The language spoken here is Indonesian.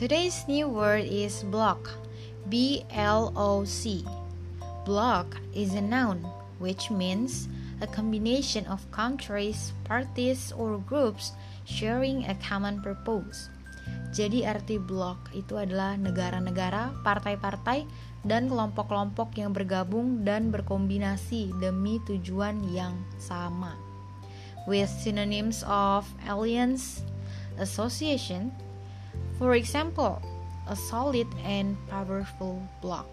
Today's new word is block. B L O C. Block is a noun, which means a combination of countries, parties, or groups sharing a common purpose. Jadi arti blok itu adalah negara-negara, partai-partai, dan kelompok-kelompok yang bergabung dan berkombinasi demi tujuan yang sama. With synonyms of alliance, association, for example, a solid and powerful block.